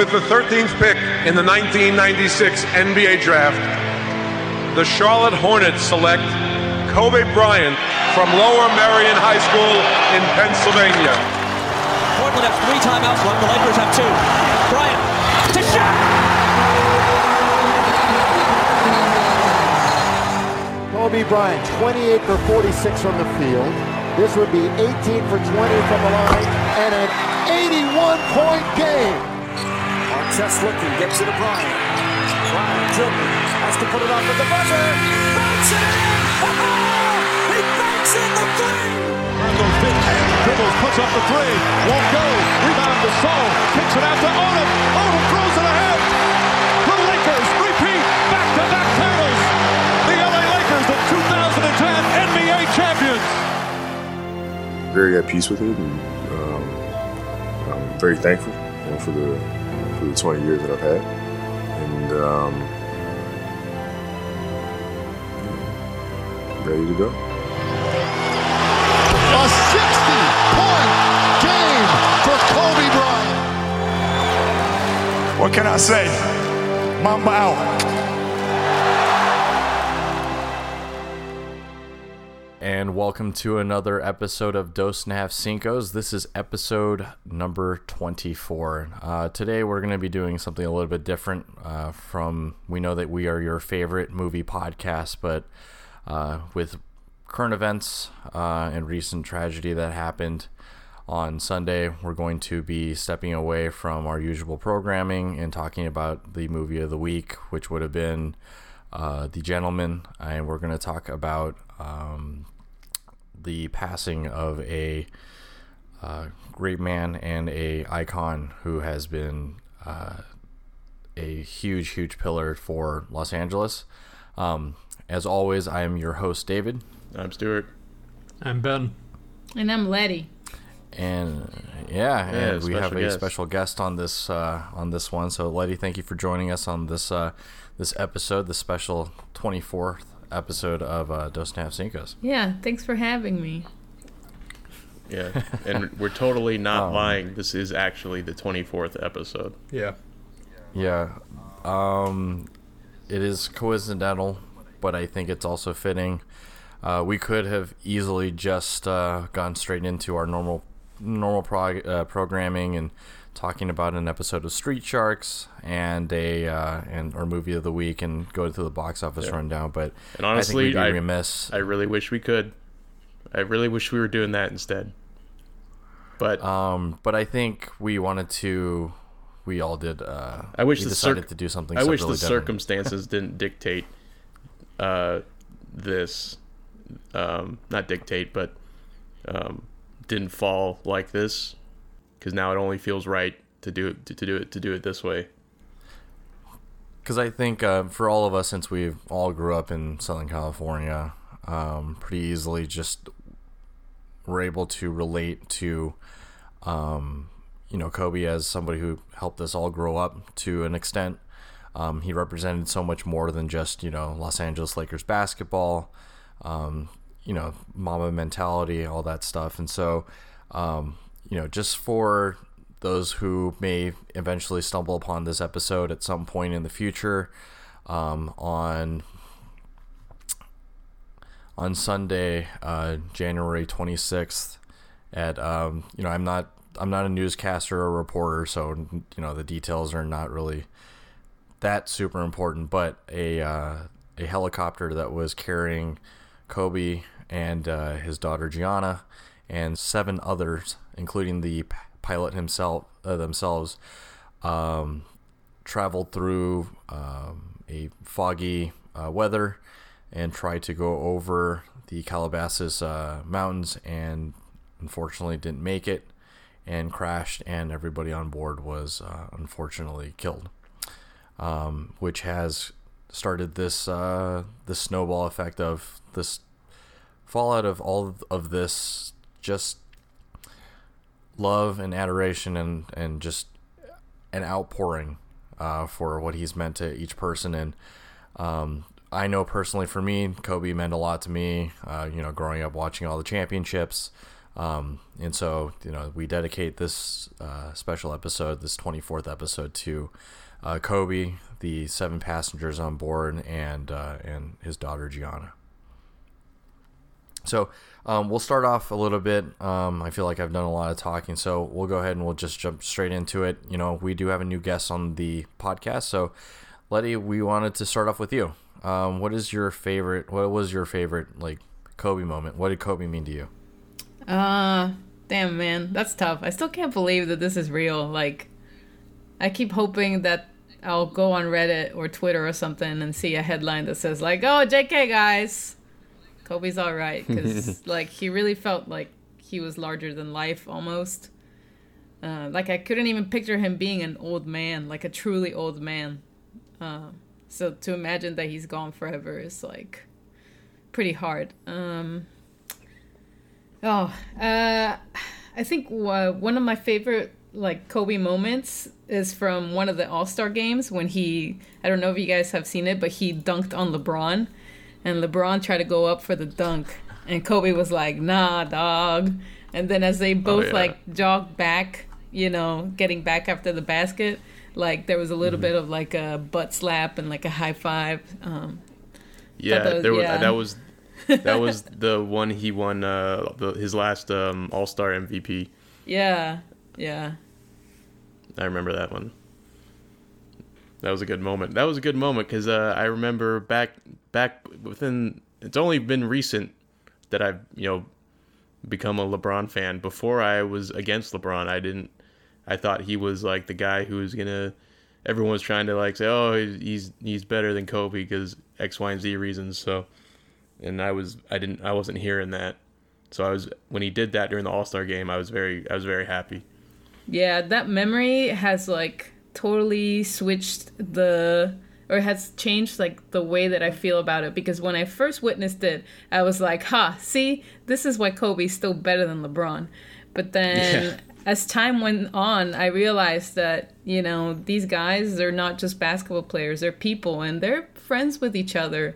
With the 13th pick in the 1996 NBA Draft, the Charlotte Hornets select Kobe Bryant from Lower Merion High School in Pennsylvania. Portland has three timeouts left. The Lakers have two. Bryant to shot. Kobe Bryant, 28 for 46 from the field. This would be 18 for 20 from the line and an 81-point game. Artest looking, gets it to Bryant. Bryant dribbling, has to put it up with the buzzer. Banks it in! he banks in the three! Rondo spins, dribbles, puts up the three, won't go. Rebound to Saul, kicks it out to Odom. Odom throws it ahead. The Lakers repeat back-to-back titles. The LA Lakers, the 2010 NBA champions. Very at peace with it, and um, I'm very thankful you know, for the for the 20 years that I've had, and um, ready to go. A 60-point game for Kobe Bryant. What can I say? Mamba out. And welcome to another episode of Dos and Half Cincos. This is episode number 24. Uh, today we're going to be doing something a little bit different uh, from, we know that we are your favorite movie podcast, but uh, with current events uh, and recent tragedy that happened on Sunday, we're going to be stepping away from our usual programming and talking about the movie of the week, which would have been uh, The Gentlemen. And we're going to talk about um, the passing of a uh, great man and a icon who has been uh, a huge, huge pillar for Los Angeles. Um, as always, I am your host, David. I'm Stuart. I'm Ben. And I'm Lety. And yeah, and Yeah, we have a guest. special guest on this uh, on this one. So, Lety, thank you for joining us on this uh, this episode, the special 24th episode of uh, Dos and a Half Cincos. Yeah, thanks for having me. Yeah, and we're totally not Um, lying. This is actually the 24th episode. Yeah. Yeah, um, it is coincidental, but I think it's also fitting. Uh, we could have easily just uh, gone straight into our normal normal prog- uh, programming and talking about an episode of Street Sharks and a uh, and or movie of the week and go through the box office Yeah. rundown. But And honestly, I think we'd I, be remiss. I really wish we could. I really wish we were doing that instead. But Um, but I think we wanted to. We all did. Uh, I wish the decided circ- to do something. I wish the different. circumstances didn't dictate uh, this. Um, not dictate, but um, didn't fall like this. Because now it only feels right to do it to, to do it to do it this way. because I think uh, for all of us, since we all grew up in Southern California, um, pretty easily just were able to relate to, um, you know, Kobe as somebody who helped us all grow up to an extent. Um, he represented so much more than just you know Los Angeles Lakers basketball, um, you know, Mamba mentality, all that stuff, and so um, you know, just for those who may eventually stumble upon this episode at some point in the future um, on on Sunday, uh, January 26th at um, you know I'm not I'm not a newscaster or reporter, so you know the details are not really that super important. But a uh, a helicopter that was carrying Kobe and uh, his daughter Gianna and seven others, including the pilot himself uh, themselves, um, traveled through um, a foggy uh, weather and tried to go over the Calabasas uh, mountains and unfortunately didn't make it and crashed and everybody on board was uh, unfortunately killed um, which has started this uh, this snowball effect of this fallout of all of this just love and adoration and and just an outpouring uh, for what he's meant to each person and um, I know personally for me Kobe meant a lot to me uh, you know growing up watching all the championships Um, and so, you know, we dedicate this uh, special episode, this 24th episode, to uh, Kobe, the seven passengers on board, and uh, and his daughter Gianna. So um, we'll start off a little bit. Um, I feel like I've done a lot of talking, so we'll go ahead and we'll just jump straight into it. You know, we do have a new guest on the podcast, so Lety, we wanted to start off with you. Um, what is your favorite? What was your favorite like Kobe moment? What did Kobe mean to you? Uh, damn, man, that's tough. I still can't believe that this is real. Like, I keep hoping that I'll go on Reddit or Twitter or something and see a headline that says like, "Oh, JK guys, Kobe's all right," because like he really felt like he was larger than life almost. Uh, like I couldn't even picture him being an old man, like a truly old man. Uh, so to imagine that he's gone forever is like pretty hard. Um, oh, uh, I think uh, one of my favorite like Kobe moments is from one of the All Star games when he I don't know if you guys have seen it, but he dunked on LeBron, and LeBron tried to go up for the dunk, and Kobe was like, "Nah, dog." And then as they both yeah. like jogged back, you know, getting back after the basket, like there was a little bit of like a butt slap and like a high five. Um, Yeah, that was- there was yeah. that was that was the one he won uh, the, his last um, All Star MVP. yeah, yeah. I remember that one. That was a good moment. That was a good moment because uh, I remember back back within. It's only been recent that I've you know become a LeBron fan. Before I was against LeBron. I didn't. I thought he was like the guy who was gonna. Everyone was trying to like say, oh, he's he's better than Kobe because X, Y, and Z reasons. So, and I was I didn't I wasn't hearing that. So I was when he did that during the All Star game. I was very I was very happy. Yeah, that memory has like totally switched the or has changed like the way that I feel about it because when I first witnessed it, I was like, "Ha, see, this is why Kobe's still better than LeBron." But then Yeah. as time went on, I realized that, you know, these guys are not just basketball players, they're people and they're friends with each other.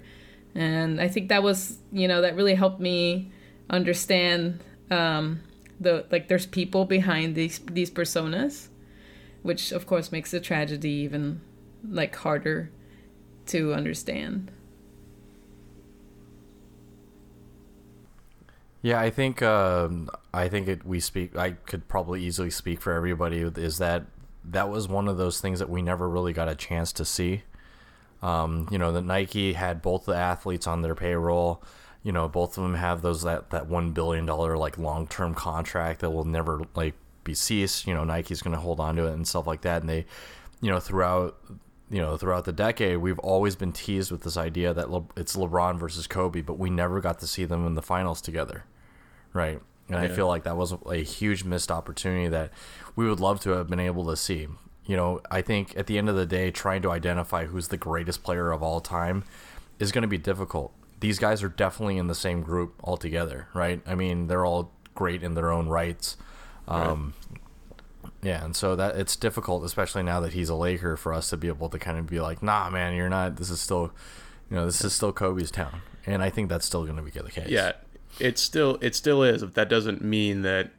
And I think that was, you know, that really helped me understand um the like there's people behind these these personas, which of course makes the tragedy even like harder to understand. Yeah, I think um, I think it, we speak. I could probably easily speak for everybody. Is that that was one of those things that we never really got a chance to see. Um, you know, the Nike had both the athletes on their payroll. You know, both of them have those that that one billion dollar like long term contract that will never like be ceased. You know, Nike's going to hold on to it and stuff like that. And they, you know, throughout you know throughout the decade, we've always been teased with this idea that Le- it's LeBron versus Kobe, but we never got to see them in the finals together, right? And I feel like that was a huge missed opportunity that we would love to have been able to see. You know, I think at the end of the day, trying to identify who's the greatest player of all time is going to be difficult. These guys are definitely in the same group altogether, right? I mean, they're all great in their own rights. Um, Yeah, and so that it's difficult, especially now that he's a Laker, for us to be able to kind of be like, "Nah, man, you're not. This is still, you know, this is still Kobe's town," and I think that's still going to be the case. Yeah, it still it still is. But that doesn't mean that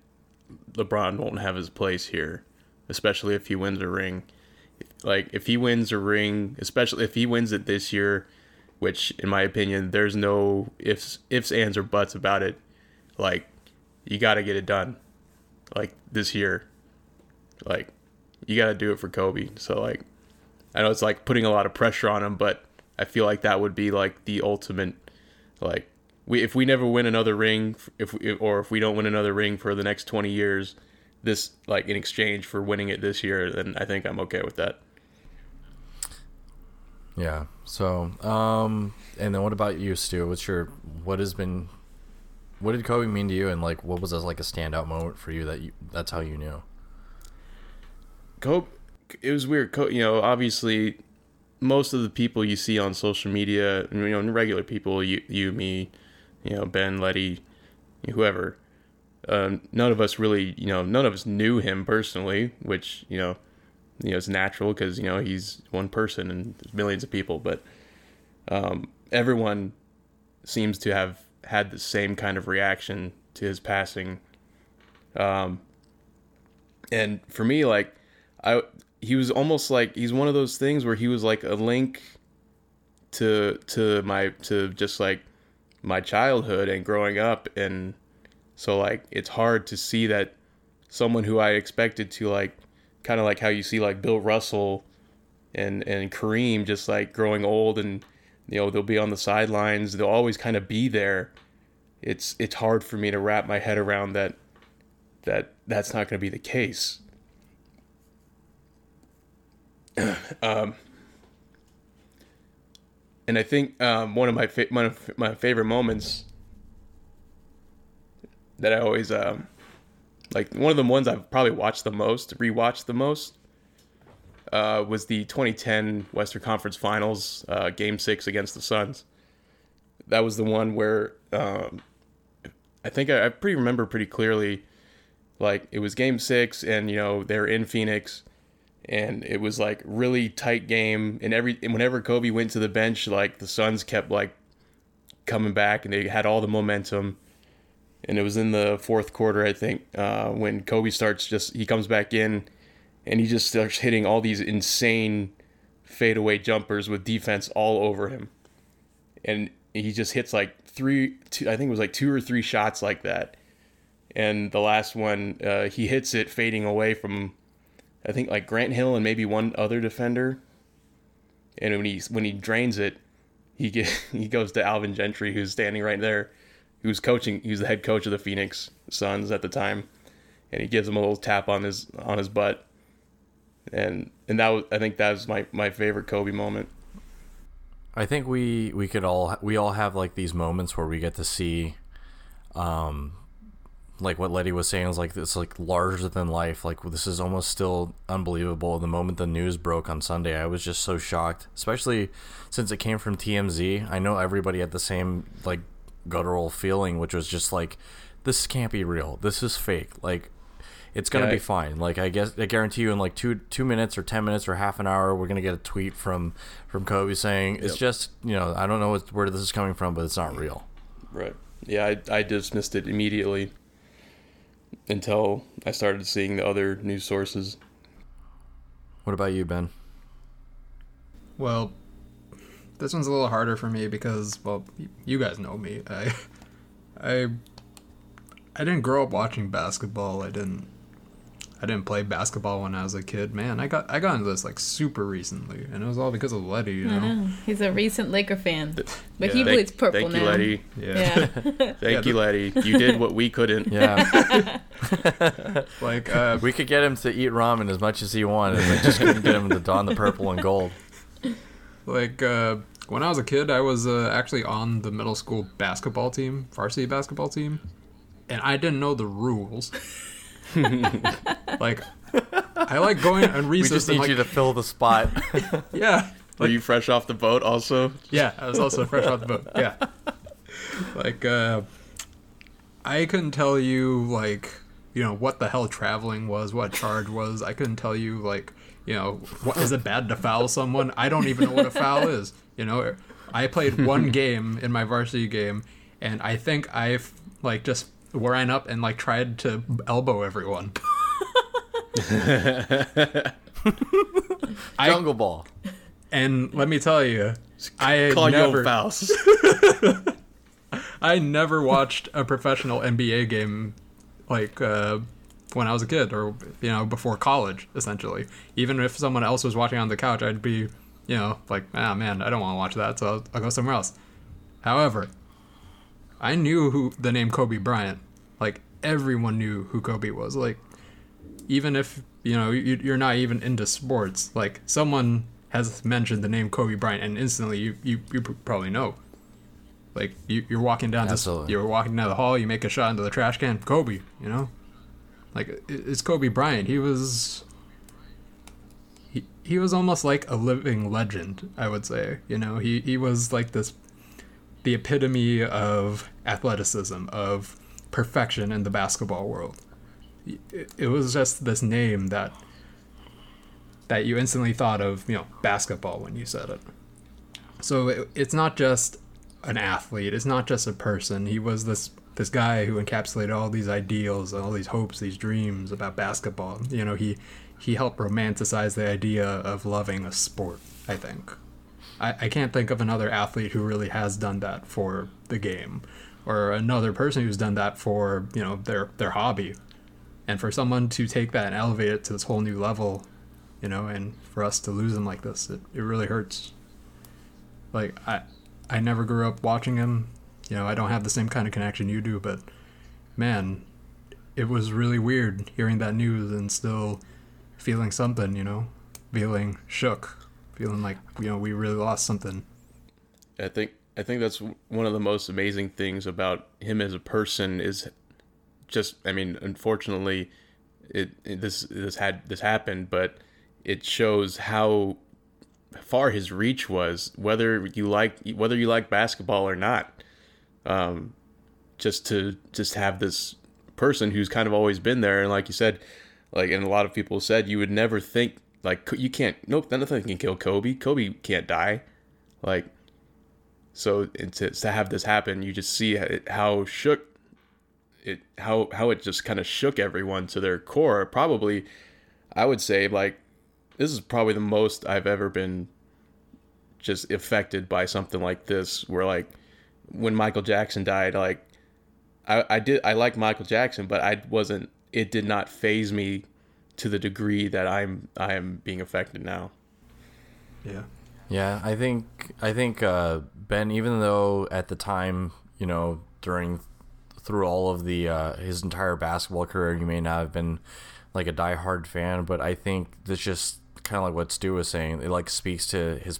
LeBron won't have his place here, especially if he wins a ring. Like if he wins a ring, especially if he wins it this year, which in my opinion, there's no ifs, ifs, ands, or buts about it. Like you got to get it done, like this year. Like you got to do it for Kobe. So like, I know it's like putting a lot of pressure on him, but I feel like that would be like the ultimate, like we if we never win another ring, if we, or if we don't win another ring for the next twenty years, this like in exchange for winning it this year, then I think I'm okay with that. Yeah. So, um, and then what about you, Stu? What's your what has been, what did Kobe mean to you, and like what was as like a standout moment for you that you that's how you knew? Kobe, it was weird. Co- you know, obviously, most of the people you see on social media, you know, regular people, you, you, me, you know, Ben, Lety, whoever. Um, none of us really, you know, none of us knew him personally, which you know, you know, it's natural because you know he's one person and millions of people. But um, everyone seems to have had the same kind of reaction to his passing. Um, and for me, like I, he was almost like he's one of those things where he was like a link to to my to just like my childhood and growing up, and so like it's hard to see that someone who I expected to like kind of like how you see like Bill Russell and and Kareem just like growing old and you know they'll be on the sidelines. They'll always kind of be there. It's it's hard for me to wrap my head around that that that's not going to be the case. Um and I think um, one of my fa- one of my favorite moments that I always um, like one of the ones I've probably watched the most, rewatched the most, uh, was the 2010 Western Conference Finals, uh, Game Six against the Suns. That was the one where um, I think I, I pretty remember pretty clearly. Like it was Game Six, and you know they're in Phoenix, and it was like really tight game. And every and whenever Kobe went to the bench, like the Suns kept like coming back, and they had all the momentum. And it was in the fourth quarter, I think, uh, when Kobe starts just he comes back in and he just starts hitting all these insane fadeaway jumpers with defense all over him. And he just hits like three, two, I think it was like two or three shots like that. And the last one, uh, he hits it fading away from, I think like Grant Hill and maybe one other defender. And when he when he drains it, he get, he goes to Alvin Gentry, who's standing right there, who's coaching. He was the head coach of the Phoenix Suns at the time, and he gives him a little tap on his on his butt and and that was I think that was my my favorite Kobe moment. I think we we could all we all have like these moments where we get to see, um, like what Lety was saying was like this like larger than life. Like this is almost still unbelievable. The moment the news broke on Sunday, I was just so shocked, especially since it came from TMZ. I know everybody had the same like guttural feeling, which was just like, this can't be real. This is fake. Like it's gonna Yeah, be I- fine. Like I guess I guarantee you in like two two minutes or ten minutes or half an hour, we're gonna get a tweet from from Kobe saying it's Yep. just you know I don't know what, where this is coming from, but it's not real. Right. Yeah, I I dismissed it immediately until I started seeing the other news sources. What about you, Ben? Well, this one's a little harder for me because, well, you guys know me. I, I, I didn't grow up watching basketball. I didn't, I didn't play basketball when I was a kid. Man, I got I got into this like super recently, and it was all because of Lety. You I know. know. He's a recent Laker fan, but yeah. he Thank- bleeds purple thank now. you, Lety. Yeah. Thank Yeah, you, the- Lety. You did what we couldn't. Yeah, Like, uh, we could get him to eat ramen as much as he wanted, but just couldn't get him to don the purple and gold. like uh, when I was a kid, I was uh, actually on the middle school basketball team, varsity basketball team, and I didn't know the rules. like, I like going on We recess. just and, need like, you to fill the spot. yeah. Were you fresh off the boat also? Yeah, I was also fresh off the boat. Yeah. Like, uh, I couldn't tell you, like, you know, what the hell traveling was, what charge was. I couldn't tell you, like, you know, what is it bad to foul someone? I don't even know what a foul is. You know, I played one game in my varsity game, and I think I've, like, just ran up and, like, tried to elbow everyone. I- Jungle ball. And let me tell you, I Call never, your. I never watched a professional NBA game like uh, when I was a kid or you know before college essentially. Even if someone else was watching on the couch, I'd be you know like ah man, I don't want to watch that, so I'll, I'll go somewhere else. However, I knew who the name Kobe Bryant. Like everyone knew who Kobe was. Like even if you know you, you're not even into sports, like someone has mentioned the name Kobe Bryant, and instantly you you, you probably know. Like you, you're walking down this, you're walking down the hall, you make a shot into the trash can, Kobe. You know, like it's Kobe Bryant. He was. He, he was almost like a living legend, I would say. You know, he, he was like this, the epitome of athleticism, of perfection in the basketball world. It, it was just this name that that you instantly thought of, you know, basketball when you said it. So it, it's not just an athlete, it's not just a person. He was this this guy who encapsulated all these ideals, all these hopes, these dreams about basketball. You know, he he helped romanticize the idea of loving a sport. I think. I, I can't think of another athlete who really has done that for the game, or another person who's done that for you know their their hobby, and for someone to take that and elevate it to this whole new level, you know, and for us to lose him like this, it, it really hurts. Like I I never grew up watching him. You know, I don't have the same kind of connection you do, but man, it was really weird hearing that news and still feeling something, you know, feeling shook, feeling like, you know, we really lost something. I think I think that's one of the most amazing things about him as a person is just I mean, unfortunately it, it this this had this happened, but it shows how far his reach was, whether you like whether you like basketball or not. Um, just to just have this person who's kind of always been there, and like you said, like and a lot of people said, you would never think like you can't. Nope, nothing can kill Kobe. Kobe can't die. Like so to, to have this happen, you just see how shook it how how it just kind of shook everyone to their core. Probably, I would say like this is probably the most I've ever been just affected by something like this where like when Michael Jackson died like I, I did I like Michael Jackson but I wasn't it did not faze me to the degree that I'm I am being affected now. Yeah. Yeah, I think I think uh, Ben even though at the time, you know, during through all of the uh, his entire basketball career you may not have been like a diehard fan, but I think this just kind of like what Stu was saying. It like speaks to his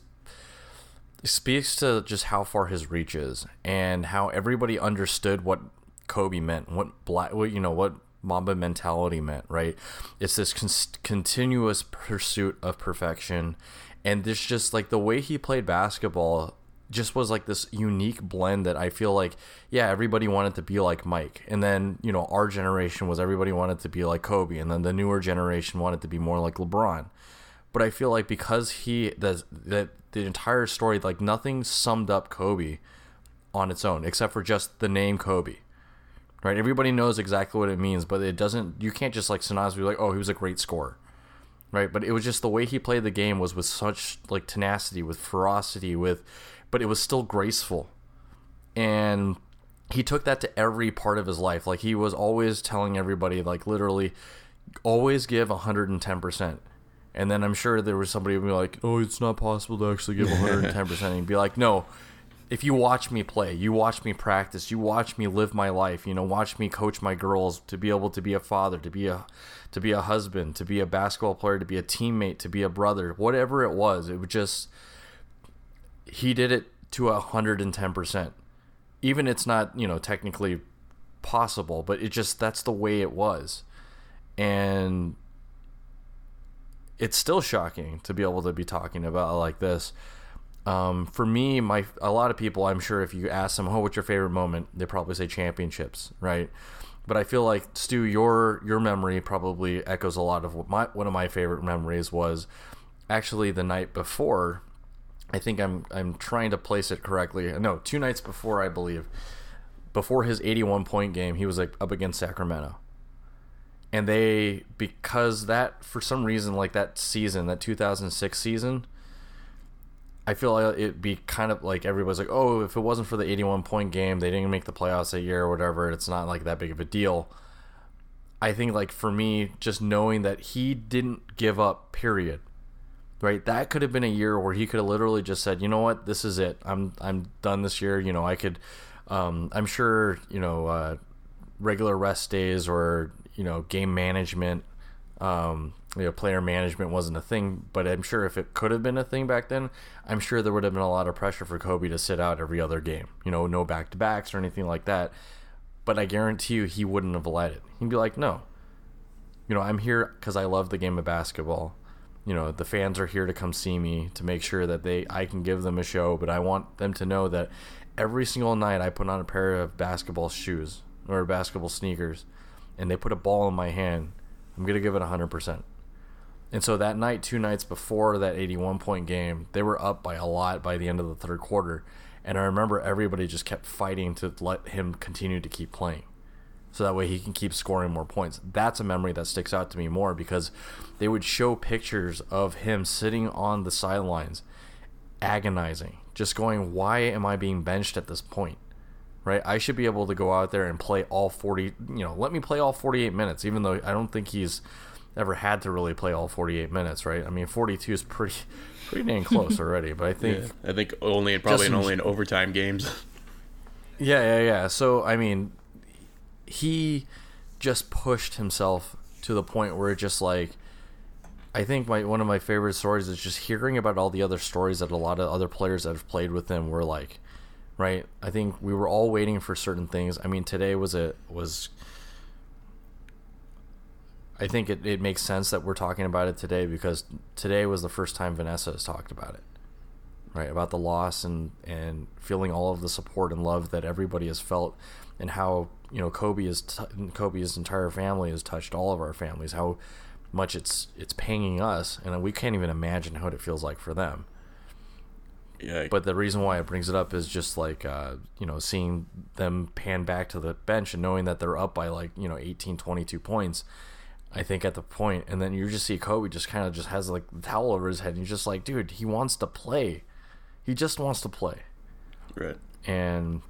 speaks to just how far his reach is and how everybody understood what Kobe meant, what black, what you know, what Mamba mentality meant, right? It's this con- continuous pursuit of perfection, and this just like the way he played basketball just was like this unique blend that I feel like, yeah, everybody wanted to be like Mike, and then you know our generation was everybody wanted to be like Kobe, and then the newer generation wanted to be more like LeBron. But I feel like because he that that the entire story like nothing summed up Kobe on its own except for just the name Kobe. Right? Everybody knows exactly what it means, but it doesn't you can't just like synonymously be like, "Oh, he was a great scorer." Right? But it was just the way he played the game was with such like tenacity, with ferocity, with but it was still graceful. And he took that to every part of his life. Like he was always telling everybody like literally always give 110% and then I'm sure there was somebody would be like, "Oh, it's not possible to actually give 110 percent." And be like, "No, if you watch me play, you watch me practice, you watch me live my life, you know, watch me coach my girls to be able to be a father, to be a to be a husband, to be a basketball player, to be a teammate, to be a brother, whatever it was, it was just he did it to 110%. Even it's not, you know, technically possible, but it just that's the way it was. And it's still shocking to be able to be talking about like this. Um, for me, my a lot of people, I'm sure, if you ask them, "Oh, what's your favorite moment?" They probably say championships, right? But I feel like Stu, your your memory probably echoes a lot of what my one of my favorite memories was actually the night before. I think I'm I'm trying to place it correctly. No, two nights before, I believe, before his 81 point game, he was like up against Sacramento. And they because that for some reason like that season that 2006 season i feel like it'd be kind of like everybody's like oh if it wasn't for the 81 point game they didn't make the playoffs that year or whatever it's not like that big of a deal. I think like for me just knowing that he didn't give up period right? That could have been a year where he could have literally just said you know what? This is it. I'm i'm done this year. You know i could um, i'm sure you know uh, regular rest days or you know game management um, you know player management wasn't a thing but i'm sure if it could have been a thing back then i'm sure there would have been a lot of pressure for kobe to sit out every other game. You know no back-to-backs or anything like that. But i guarantee you he wouldn't have let it. He'd be like no. You know i'm here because i love the game of basketball you know the fans are here to come see me to make sure that they i can give them a show but i want them to know that every single night i put on a pair of basketball shoes or basketball sneakers and they put a ball in my hand, I'm gonna give it 100%. And so that night, two nights before that 81 point game, they were up by a lot by the end of the third quarter. And I remember everybody just kept fighting to let him continue to keep playing. So that way he can keep scoring more points. That's a memory that sticks out to me more because they would show pictures of him sitting on the sidelines, agonizing, just going, Why am I being benched at this point? Right? I should be able to go out there and play all 40, you know, let me play all 48 minutes, even though I don't think he's ever had to really play all 48 minutes, right? I mean, 42 is pretty pretty dang close already, but I think yeah, I think only probably only in overtime games. Yeah, yeah, yeah. So I mean, he just pushed himself to the point where it just like I think my one of my favorite stories is just hearing about all the other stories that a lot of other players that have played with him were like, right? I think we were all waiting for certain things. I mean, today was a was I think it, it makes sense that we're talking about it today because today was the first time Vanessa has talked about it. Right, about the loss and and feeling all of the support and love that everybody has felt and how you know Kobe is t- Kobe's entire family has touched all of our families. How much it's it's panging us, and we can't even imagine what it feels like for them. Yeah. But the reason why it brings it up is just like uh, you know seeing them pan back to the bench and knowing that they're up by like you know 18, 22 points. I think at the point, and then you just see Kobe just kind of just has like the towel over his head, and you're just like, dude, he wants to play. He just wants to play. Right. And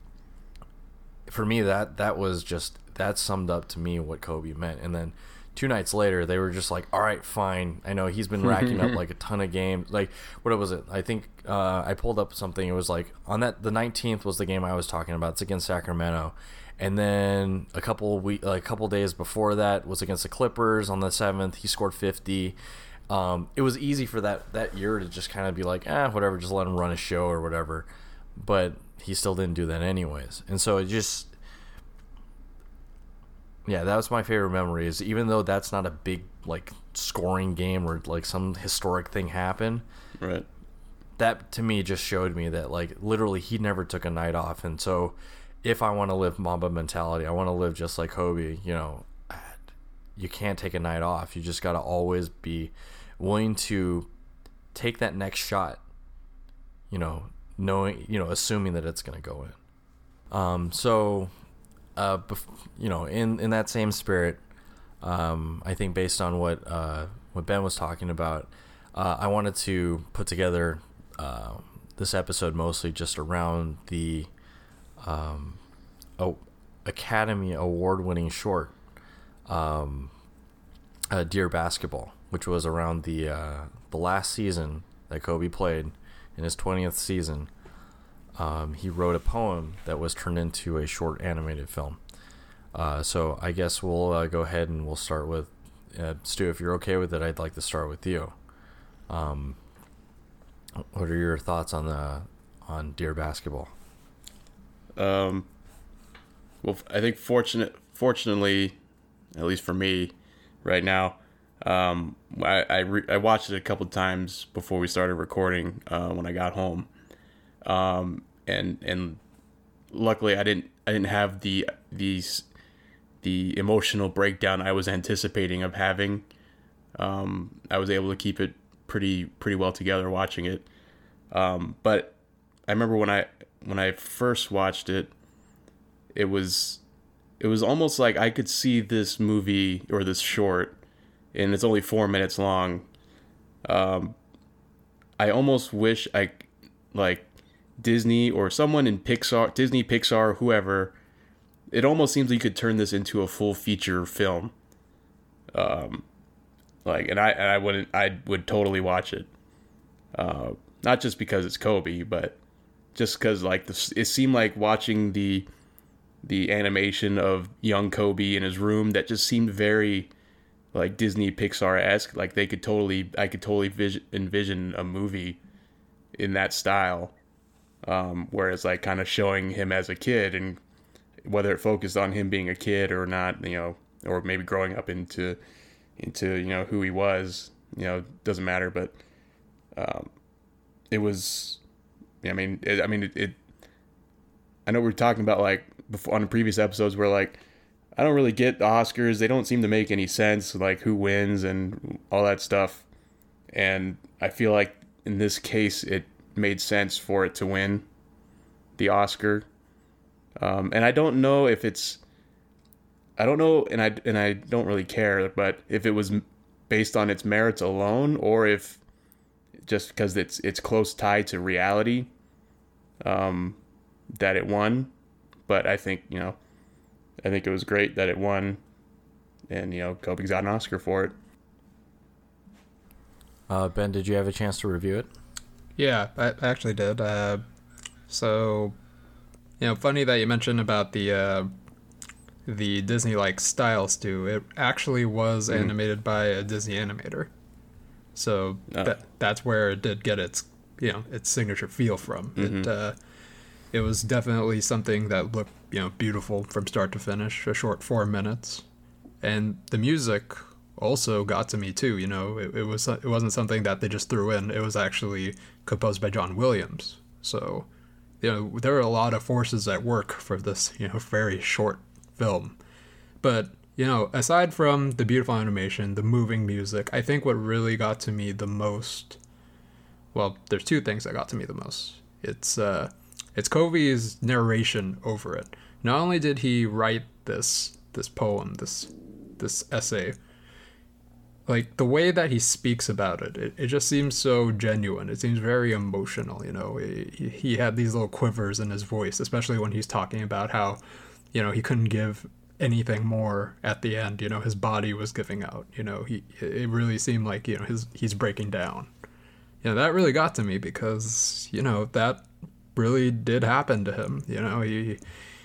for me that that was just that summed up to me what Kobe meant. And then two nights later, they were just like, "All right, fine. I know he's been racking up like a ton of games. Like, what was it? I think uh, I pulled up something. It was like on that the 19th was the game I was talking about. It's against Sacramento, and then a couple week, like a couple days before that was against the Clippers on the 7th. He scored 50. Um, it was easy for that that year to just kind of be like, ah, whatever, just let him run a show or whatever. But he still didn't do that anyways. And so it just yeah, that was my favorite memory is even though that's not a big like scoring game or like some historic thing happened. Right. That to me just showed me that like literally he never took a night off and so if I want to live Mamba mentality, I want to live just like Kobe, you know, you can't take a night off. You just got to always be willing to take that next shot. You know, knowing, you know, assuming that it's going to go in. Um, so, uh, bef- you know, in, in that same spirit, um, I think based on what uh, what Ben was talking about, uh, I wanted to put together uh, this episode mostly just around the um, Academy Award winning short, um, uh, Dear Basketball, which was around the uh, the last season that Kobe played in his 20th season um, he wrote a poem that was turned into a short animated film. Uh, so I guess we'll uh, go ahead and we'll start with uh, Stu. If you're okay with it, I'd like to start with you. Um, what are your thoughts on the on Dear Basketball? Um, well, I think fortunate, fortunately, at least for me, right now, um, I I, re- I watched it a couple times before we started recording uh, when I got home, um, and and luckily I didn't I didn't have the these the emotional breakdown I was anticipating of having. Um, I was able to keep it pretty pretty well together watching it. Um, but I remember when I when I first watched it, it was it was almost like I could see this movie or this short, and it's only four minutes long. Um, I almost wish I like Disney or someone in Pixar, Disney, Pixar, whoever, it almost seems like you could turn this into a full feature film. Um, like, and I, and I wouldn't, I would totally watch it. Uh, not just because it's Kobe, but just because like the, it seemed like watching the, the animation of young Kobe in his room that just seemed very like Disney Pixar esque. Like they could totally, I could totally vision, envision a movie in that style. Um, whereas like kind of showing him as a kid and whether it focused on him being a kid or not, you know, or maybe growing up into into you know who he was, you know, doesn't matter. But um, it was, I mean, it, I mean, it, it. I know we are talking about like before on the previous episodes where like I don't really get the Oscars. They don't seem to make any sense, like who wins and all that stuff. and I feel like in this case it made sense for it to win the Oscar. Um, and I don't know if it's I don't know, and I and I don't really care, but if it was based on its merits alone, or if just because it's it's close tied to reality, um, that it won. But I think you know, I think it was great that it won, and you know, Kobe got an Oscar for it. Uh, ben, did you have a chance to review it? Yeah, I I actually did. Uh, so, you know, funny that you mentioned about the uh, the Disney like style Stu. It actually was Mhm. animated by a Disney animator, so Oh. that that's where it did get its you know its signature feel from. It Mhm. uh, it was definitely something that looked you know beautiful from start to finish. A short four minutes, and the music also got to me too. You know, it, it was it wasn't something that they just threw in. It was actually composed by John Williams. So, you know, there are a lot of forces at work for this you know very short film. But you know, aside from the beautiful animation, the moving music, I think what really got to me the most. Well, there's two things that got to me the most. It's uh, it's Kobe's narration over it. Not only did he write this this poem, this this essay, like the way that he speaks about it, it, it just seems so genuine. It seems very emotional. You know, he, he had these little quivers in his voice, especially when he's talking about how, you know, he couldn't give anything more at the end. You know, his body was giving out. You know, he it really seemed like you know his he's breaking down. You know, that really got to me because you know that really did happen to him. You know, he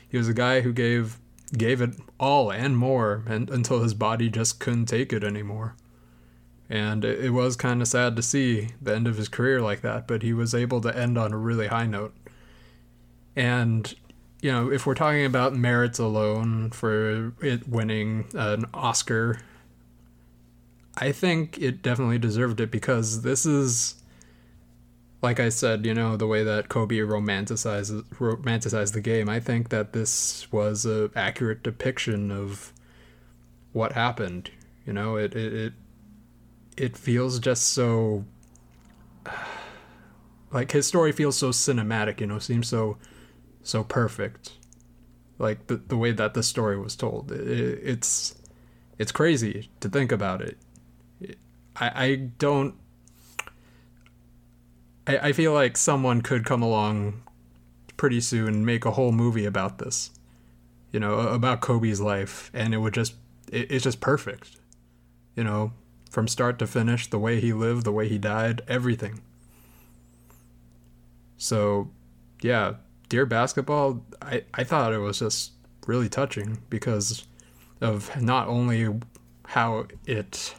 he was a guy who gave gave it all and more and until his body just couldn't take it anymore. And it, it was kind of sad to see the end of his career like that, but he was able to end on a really high note. And you know, if we're talking about merits alone for it winning an Oscar, I think it definitely deserved it because this is like I said, you know, the way that Kobe romanticizes romanticized the game, I think that this was a accurate depiction of what happened. You know, it it it, it feels just so like his story feels so cinematic, you know, seems so so perfect. Like the the way that the story was told. It, it's it's crazy to think about it. I I don't I, I feel like someone could come along pretty soon and make a whole movie about this. You know, about Kobe's life and it would just it, it's just perfect. You know, from start to finish, the way he lived, the way he died, everything. So, yeah, Dear Basketball, I, I thought it was just really touching because of not only how it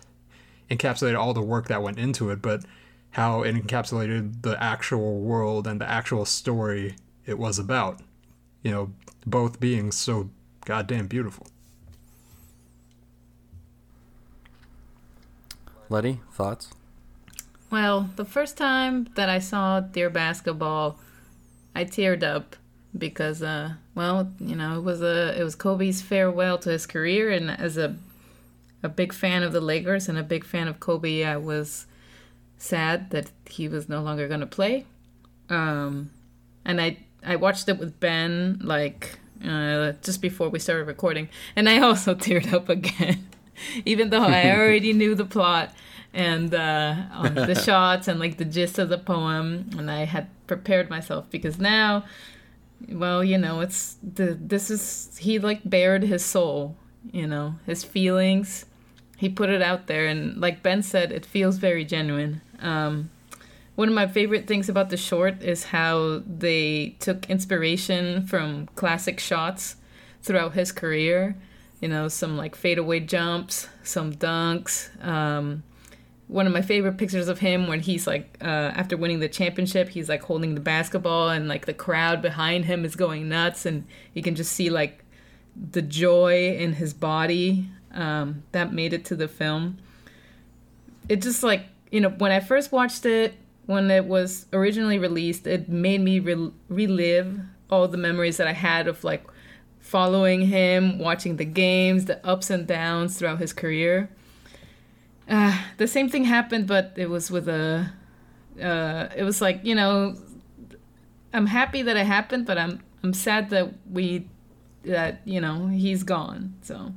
encapsulated all the work that went into it, but how it encapsulated the actual world and the actual story it was about. You know, both being so goddamn beautiful. Lety, thoughts? Well, the first time that I saw Dear Basketball, I teared up because, uh, well, you know, it was a it was Kobe's farewell to his career, and as a a big fan of the Lakers and a big fan of Kobe, I was sad that he was no longer going to play. Um, and I I watched it with Ben like uh, just before we started recording, and I also teared up again, even though I already knew the plot and uh, on the shots and like the gist of the poem, and I had prepared myself because now, well, you know, it's the this is he like bared his soul, you know, his feelings. He put it out there, and like Ben said, it feels very genuine. Um, one of my favorite things about the short is how they took inspiration from classic shots throughout his career. You know, some like fadeaway jumps, some dunks. Um, one of my favorite pictures of him when he's like uh, after winning the championship he's like holding the basketball and like the crowd behind him is going nuts and you can just see like the joy in his body um, that made it to the film it just like you know when i first watched it when it was originally released it made me re- relive all the memories that i had of like following him watching the games the ups and downs throughout his career uh, the same thing happened, but it was with a. Uh, it was like you know, I'm happy that it happened, but I'm I'm sad that we that you know he's gone. So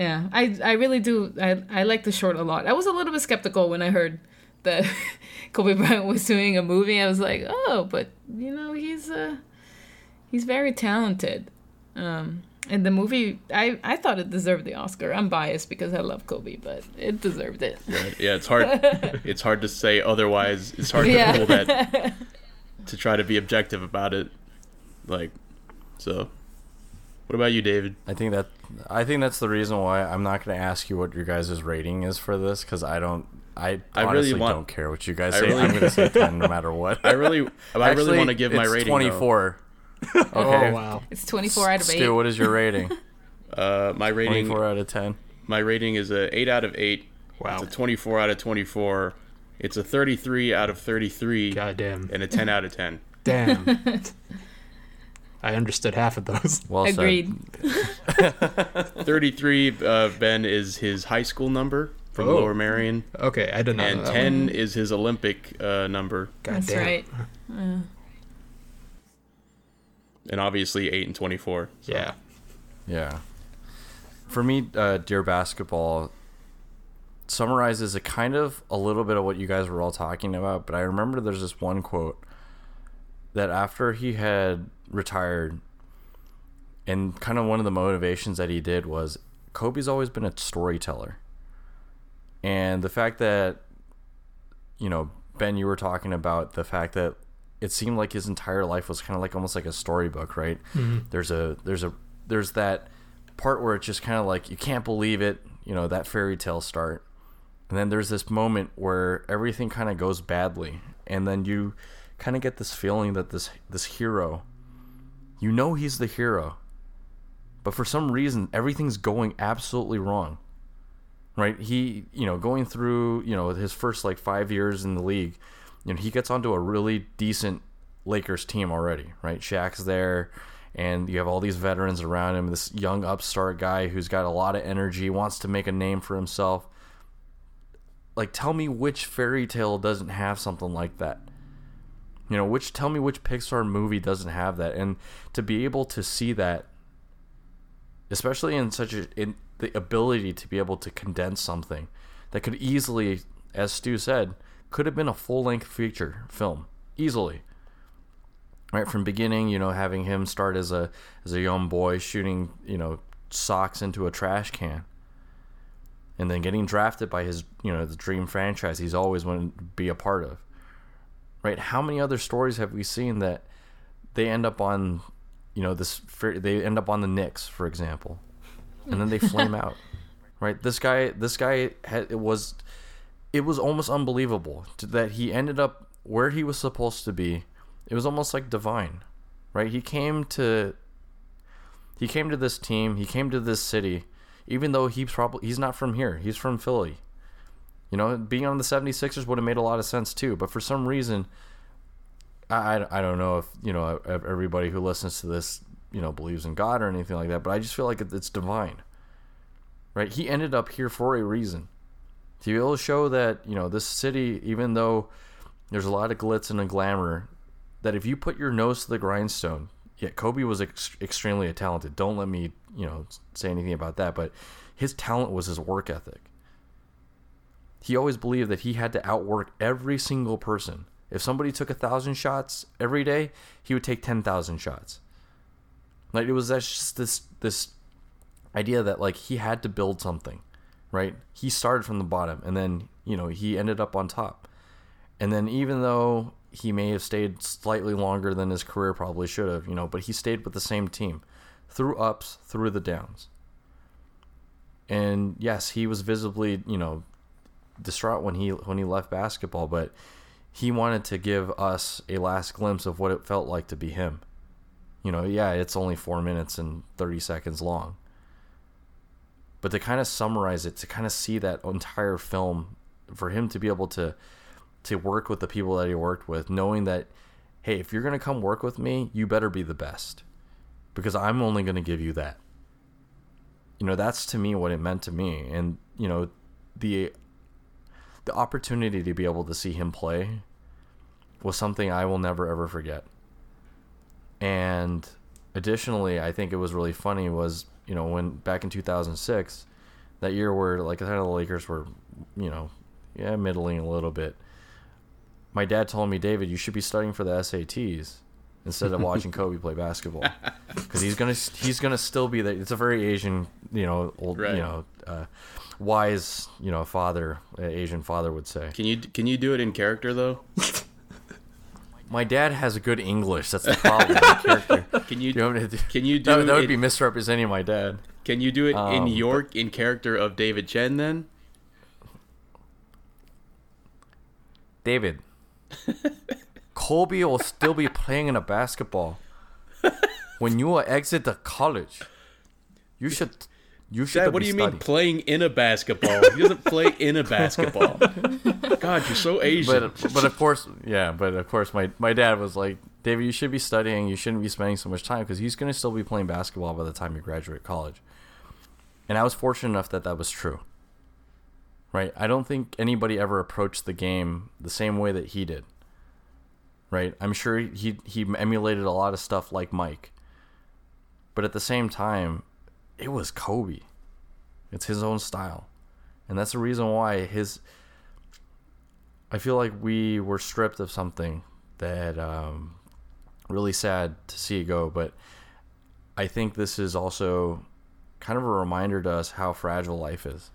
yeah, I I really do. I I like the short a lot. I was a little bit skeptical when I heard that Kobe Bryant was doing a movie. I was like, oh, but you know he's uh he's very talented. Um, and the movie, I I thought it deserved the Oscar. I'm biased because I love Kobe, but it deserved it. Right. Yeah, it's hard. it's hard to say otherwise. It's hard Yeah. to pull that to try to be objective about it. Like, so. What about you, David? I think that I think that's the reason why I'm not going to ask you what your guys' rating is for this because I don't. I, I really honestly want- don't care what you guys I say. really- I'm going to say ten no matter what. I really- I really wanna give my it's rating, though. 24. Oh, wow. It's 24 out of 8. Stu, what is your rating? Uh, my rating. 24 out of 10. My rating is a eight out of eight. Wow. It's a twenty-four out of twenty-four. It's a thirty-three out of thirty-three. God damn. And a ten out of ten. Damn. I understood half of those. Well Agreed. Thirty-three, uh, Ben is his high school number from Oh. Lower Merion. Okay, I did not And know that ten one. is his Olympic uh, number. God That's damn. right. Yeah. And obviously eight and twenty-four. so. Yeah. Yeah. For me, uh, Dear Basketball summarizes a kind of a little bit of what you guys were all talking about, but I remember there's this one quote that after he had retired, and kind of one of the motivations that he did was Kobe's always been a storyteller. And the fact that, you know, Ben, you were talking about the fact that it seemed like his entire life was kind of like almost like a storybook, right? Mhm. There's a there's a there's that part where it's just kind of like you can't believe it, you know, that fairy tale start. And then there's this moment where everything kind of goes badly, and then you kind of get this feeling that this this hero, you know, he's the hero, but for some reason everything's going absolutely wrong. Right? He, you know, going through, you know, his first like 5 years in the league, you know, he gets onto a really decent Lakers team already, right? Shaq's there and you have all these veterans around him, this young upstart guy who's got a lot of energy, wants to make a name for himself. Like tell me which fairy tale doesn't have something like that. You know, which tell me which Pixar movie doesn't have that. And to be able to see that especially in such a in the ability to be able to condense something that could easily as Stu said could have been a full-length feature film easily. Right from beginning you know having him start as a as a young boy shooting you know socks into a trash can. And then getting drafted by his you know the dream franchise he's always wanted to be a part of right? How many other stories have we seen that they end up on you know this they end up on the Knicks for example and then they flame out right? This guy this guy had, it was it was almost unbelievable to- that he ended up where he was supposed to be. It was almost like divine right? He came to he came to this team he came to this city even though he's probably he's not from here he's from Philly you know being on the 76ers would have made a lot of sense too but for some reason I, I, don't know if you know everybody who listens to this you know believes in God or anything like that, but I just feel like it's divine, right? He ended up here for a reason to be able to show that you know this city, even though there's a lot of glitz and a glamour, that if you put your nose to the grindstone, yeah, Kobe was ex- extremely talented. Don't let me you know say anything about that, but his talent was his work ethic. He always believed that he had to outwork every single person. If somebody took a thousand shots every day, he would take ten thousand shots. Like it was that's just this this idea that like he had to build something, right? He started from the bottom and then, you know, he ended up on top. And then even though he may have stayed slightly longer than his career probably should have, you know, but he stayed with the same team through ups, through the downs. And yes, he was visibly, you know, distraught when he when he left basketball, but he wanted to give us a last glimpse of what it felt like to be him. You know, yeah, it's only four minutes and 30 seconds long. But to kind of summarize it, to kind of see that entire film, for him to be able to to work with the people that he worked with, knowing that, hey, if you're gonna come work with me, you better be the best, because I'm only gonna give you that. You know, that's to me what it meant to me, and you know, the the opportunity to be able to see him play was something I will never ever forget. And additionally, I think it was really funny was you know when back in 2006, that year where like kind of the Lakers were, you know, yeah, middling a little bit. My dad told me, David, you should be studying for the SATs instead of watching Kobe play basketball because he's gonna he's gonna still be there. It's a very Asian, you know, old, Right. you know, uh, wise, you know, father, uh, Asian father would say. Can you can you do it in character though? My dad has a good English. That's the problem. Can you, Do you want me to do- can you do That, that would it- be misrepresenting my dad. Can you do it in York in character of David Chen then? David, Kobe will still be playing in a basketball when you exit the college. You should. You should. Dad, what do you studying. mean playing in a basketball? He doesn't play in a basketball. God, you're so Asian. But but of course, yeah. But of course, my my dad was like, David, you should be studying. You shouldn't be spending so much time because he's going to still be playing basketball by the time you graduate college. And I was fortunate enough that that was true. Right. I don't think anybody ever approached the game the same way that he did. Right. I'm sure he he emulated a lot of stuff like Mike. But at the same time, it was Kobe. It's his own style. And that's the reason why his I feel like we were stripped of something that um, really sad to see it go, but I think this is also kind of a reminder to us how fragile life is.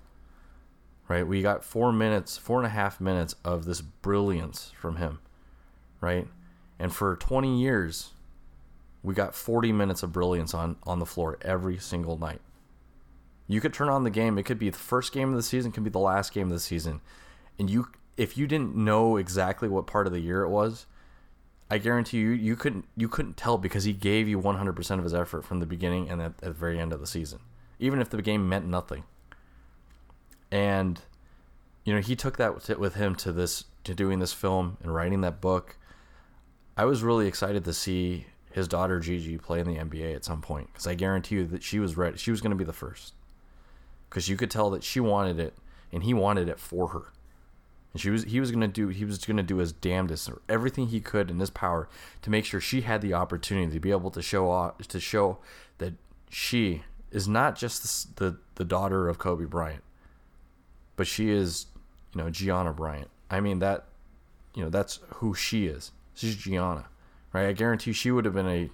Right? We got four minutes, four and a half minutes of this brilliance from him. Right? And for 20 years, we got 40 minutes of brilliance on, on the floor every single night. You could turn on the game. It could be the first game of the season, could be the last game of the season, and you if you didn't know exactly what part of the year it was, I guarantee you you couldn't you couldn't tell because he gave you 100% of his effort from the beginning and at, at the very end of the season, even if the game meant nothing. And you know he took that with- with him to this to doing this film and writing that book. I was really excited to see his daughter Gigi play in the NBA at some point because I guarantee you that she was ready. She was going to be the first because you could tell that she wanted it and he wanted it for her. And she was he was gonna do he was gonna do his damnedest or everything he could in his power to make sure she had the opportunity to be able to show off to show that she is not just the the, the daughter of Kobe Bryant, but she is you know Gianna Bryant. I mean that you know that's who she is. She's Gianna, right? I guarantee she would have been a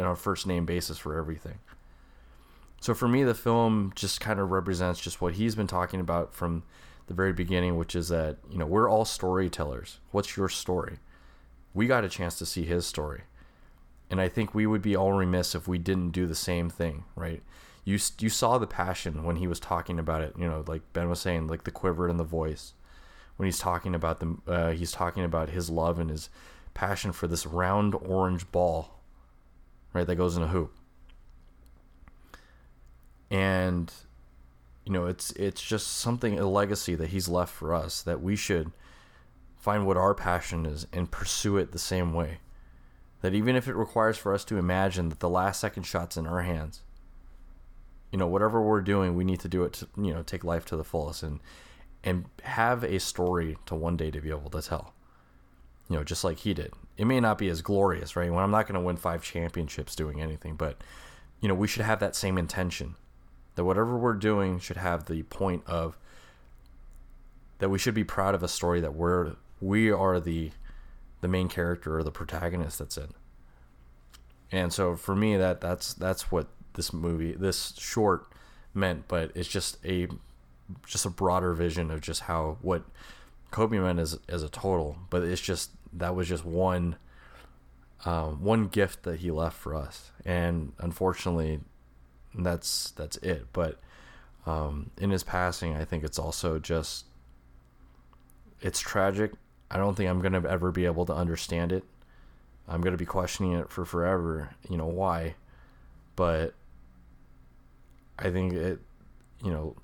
on a first name basis for everything. So for me, the film just kind of represents just what he's been talking about from the very beginning, which is that you know we're all storytellers. What's your story? We got a chance to see his story, and I think we would be all remiss if we didn't do the same thing, right? You you saw the passion when he was talking about it. You know, like Ben was saying, like the quiver in the voice when he's talking about the uh, he's talking about his love and his passion for this round orange ball, right? That goes in a hoop and you know it's it's just something a legacy that he's left for us that we should find what our passion is and pursue it the same way that even if it requires for us to imagine that the last second shot's in our hands you know whatever we're doing we need to do it to you know take life to the fullest and and have a story to one day to be able to tell you know just like he did. It may not be as glorious right? When i'm not going to win five championships doing anything but you know we should have that same intention. That whatever we're doing should have the point of that we should be proud of a story that we're we are the the main character or the protagonist that's in. And so for me that that's that's what this movie this short meant but it's just a just a broader vision of just how what Kobe meant as as a total. But it's just that was just one um, one gift that he left for us. And unfortunately that's that's it. But um, in his passing i think it's also just it's tragic. I don't think i'm to ever be able to understand it. I'm to be questioning it for forever you know why. But i think it you know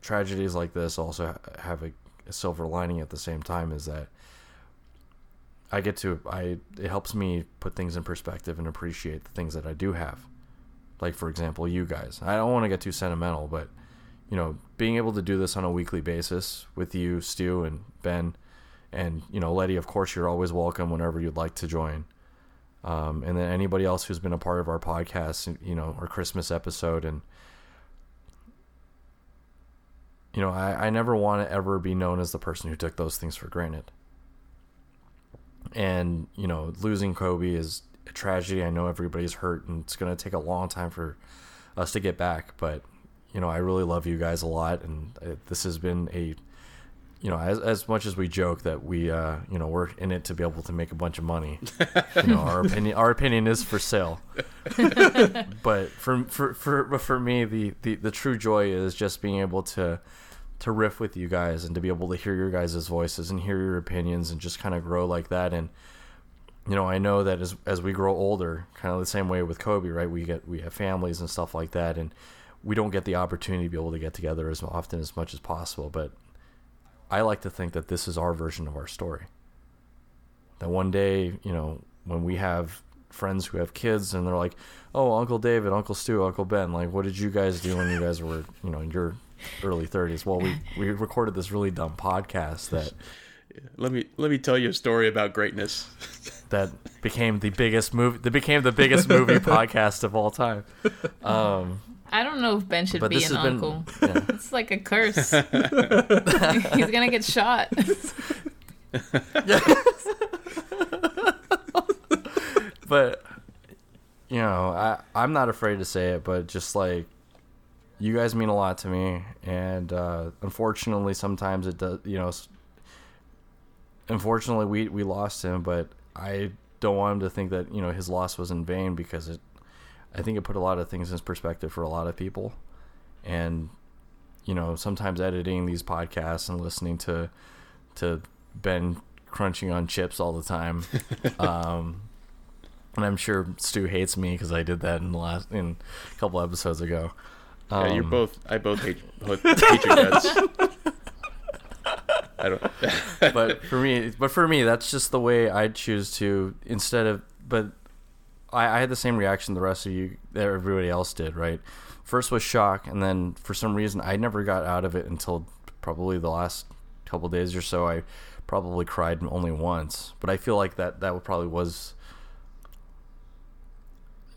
tragedies like this also have a, a silver lining at the same time is that i get to i it helps me put things in perspective and appreciate the things that i do have like for example you guys i don't want to get too sentimental but you know, being able to do this on a weekly basis with you, Stu, and Ben, and you know, Lety. Of course, you're always welcome whenever you'd like to join. Um, and then anybody else who's been a part of our podcast, you know, our Christmas episode, and you know, I, I never want to ever be known as the person who took those things for granted. And you know, losing Kobe is a tragedy. I know everybody's hurt, and it's going to take a long time for us to get back. But you know, I really love you guys a lot, and uh, this has been a you know, as, as much as we joke that we, uh, you know, we're in it to be able to make a bunch of money. you know, our opinion, our opinion is for sale. but for for for for me, the, the the true joy is just being able to to riff with you guys and to be able to hear your guys' voices and hear your opinions and just kind of grow like that. And you know, I know that as as we grow older, kind of the same way with Kobe, right? We get we have families and stuff like that, and we don't get the opportunity to be able to get together as often as much as possible. But I like to think that this is our version of our story. That one day, you know, when we have friends who have kids and they're like, "Oh, Uncle David, Uncle Stu, Uncle Ben, like, what did you guys do when you guys were, you know, in your early 30s?" Well, we we recorded this really dumb podcast that. Let me let me tell you a story about greatness. that became the biggest movie. That became the biggest movie podcast of all time. Um, I don't know if Ben should But be an has been- uncle. yeah. It's like a curse. He's gonna get shot. but you know, I I'm not afraid to say it, but just like you guys mean a lot to me, and uh, unfortunately, sometimes it does. You know, unfortunately, we we lost him, but I don't want him to think that you know his loss was in vain because it. I think it put a lot of things in perspective for a lot of people, and you know, sometimes editing these podcasts and listening to to Ben crunching on chips all the time. um, and I'm sure Stu hates me because I did that in the last in a couple episodes ago. Yeah, you're Um, both. I both hate, both hate you guys. I don't. but for me, but for me, that's just the way I choose to instead of. But I, I had the same reaction the rest of you that everybody else did. Right, first was shock, and then for some reason I never got out of it until probably the last couple days or so. I probably cried only once, but I feel like that that probably was.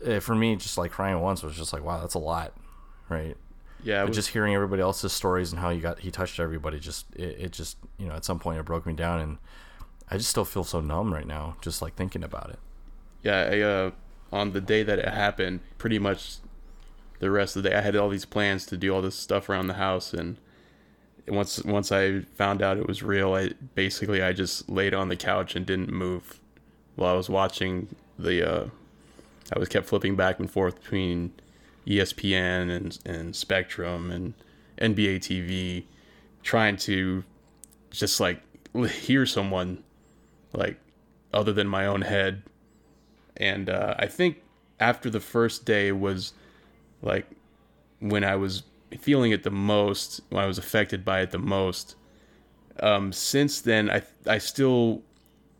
eh, For me, just like crying once was just like, wow, that's a lot, right? Yeah, but was- just hearing everybody else's stories and how you got he touched everybody just it, it just you know at some point it broke me down and I just still feel so numb right now just like thinking about it. yeah, I, uh, on the day that it happened, pretty much the rest of the day, I had all these plans to do all this stuff around the house, and once once I found out it was real, I basically I just laid on the couch and didn't move while I was watching the. Uh, I was kept flipping back and forth between ESPN and and Spectrum and NBA TV, trying to just like hear someone like other than my own head and uh, I think after the first day was like when I was feeling it the most, when I was affected by it the most. Um, since then, I I still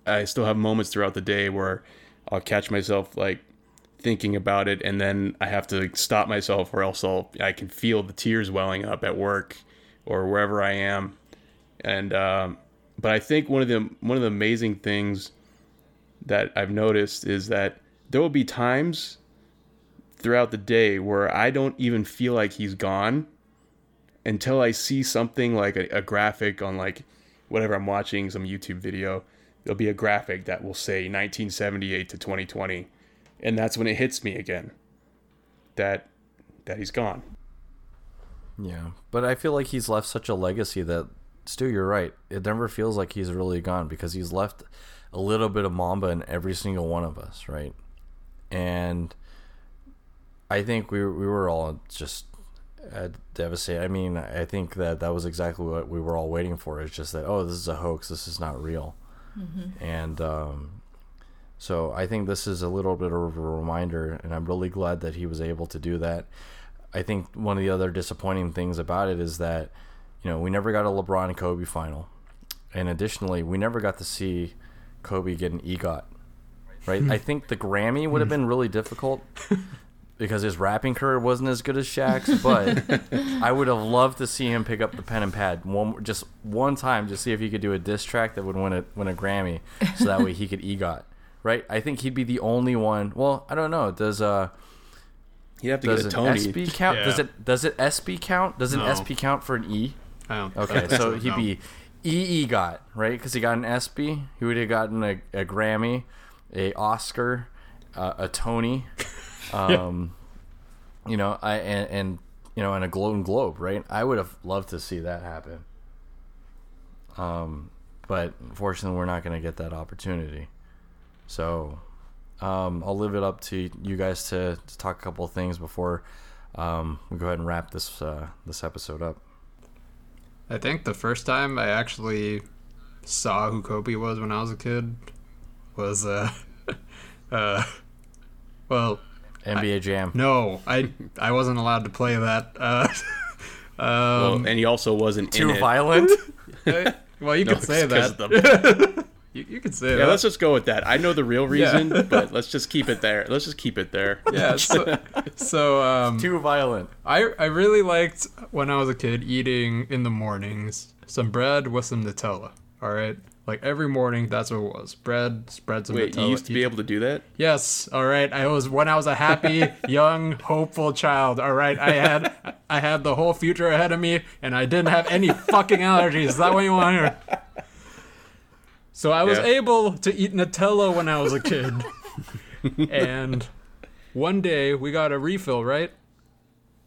I still have moments throughout the day where I'll catch myself like thinking about it, and then I have to stop myself, or else I'll I can feel the tears welling up at work or wherever I am, and um, but I think one of the one of the amazing things that I've noticed is that there will be times throughout the day where I don't even feel like he's gone until I see something like a, a graphic on like whatever I'm watching, some YouTube video. There'll be a graphic that will say 1978 to 2020, and that's when it hits me again that that he's gone. Yeah, but I feel like he's left such a legacy that Stu, you're right. It never feels like he's really gone because he's left a little bit of Mamba in every single one of us, right? And I think we we were all just uh, devastated. I mean, I think that that was exactly what we were all waiting for. It's just that oh, this is a hoax. This is not real. Mhm. And um, so I think this is a little bit of a reminder, and I'm really glad that he was able to do that. I think one of the other disappointing things about it is that, you know, we never got a LeBron and Kobe final. And additionally, we never got to see Kobe get an EGOT. Right? Hmm. I think the Grammy would have hmm. been really difficult because his rapping career wasn't as good as Shaq's, but I would have loved to see him pick up the pen and pad one just one time to see if he could do a diss track that would win a win a Grammy, so that way he could EGOT. Right? I think he'd be the only one. Well, I don't know. Does uh He'd have to does get a an Tony. ESPY count? Does it does it ESPY count? Does an No. ESPY count for an E? I don't. Okay, I so don't he'd know. be EE got right because he got an ESPY. He would have gotten a, a Grammy, a Oscar, uh, a Tony, um, you know, I and, and you know, and a Golden Globe. Right? I would have loved to see that happen. Um, but unfortunately, we're not going to get that opportunity. So, um, I'll leave it up to you guys to, to talk a couple of things before um, we go ahead and wrap this uh, this episode up. I think the first time I actually saw who Kobe was when I was a kid was uh uh well NBA Jam. no I I wasn't allowed to play that uh Well, um and he also wasn't Too in it. violent. well you No, could say that of the- you, you could say Yeah, that let's just go with that. I know the real Yeah. reason, but let's just keep it there. Let's just keep it there. yeah so, so um Too violent. I I really liked when I was a kid eating in the mornings some bread with some Nutella. All right, like every morning, that's what it was: bread, spread some Wait, Nutella. you used to be able to do that? Yes, all right. I was when I was a happy, young, hopeful child. All right, I had I had the whole future ahead of me, and I didn't have any fucking allergies. Is that what you want to hear? So I was Yeah. able to eat Nutella when I was a kid, and one day we got a refill, right?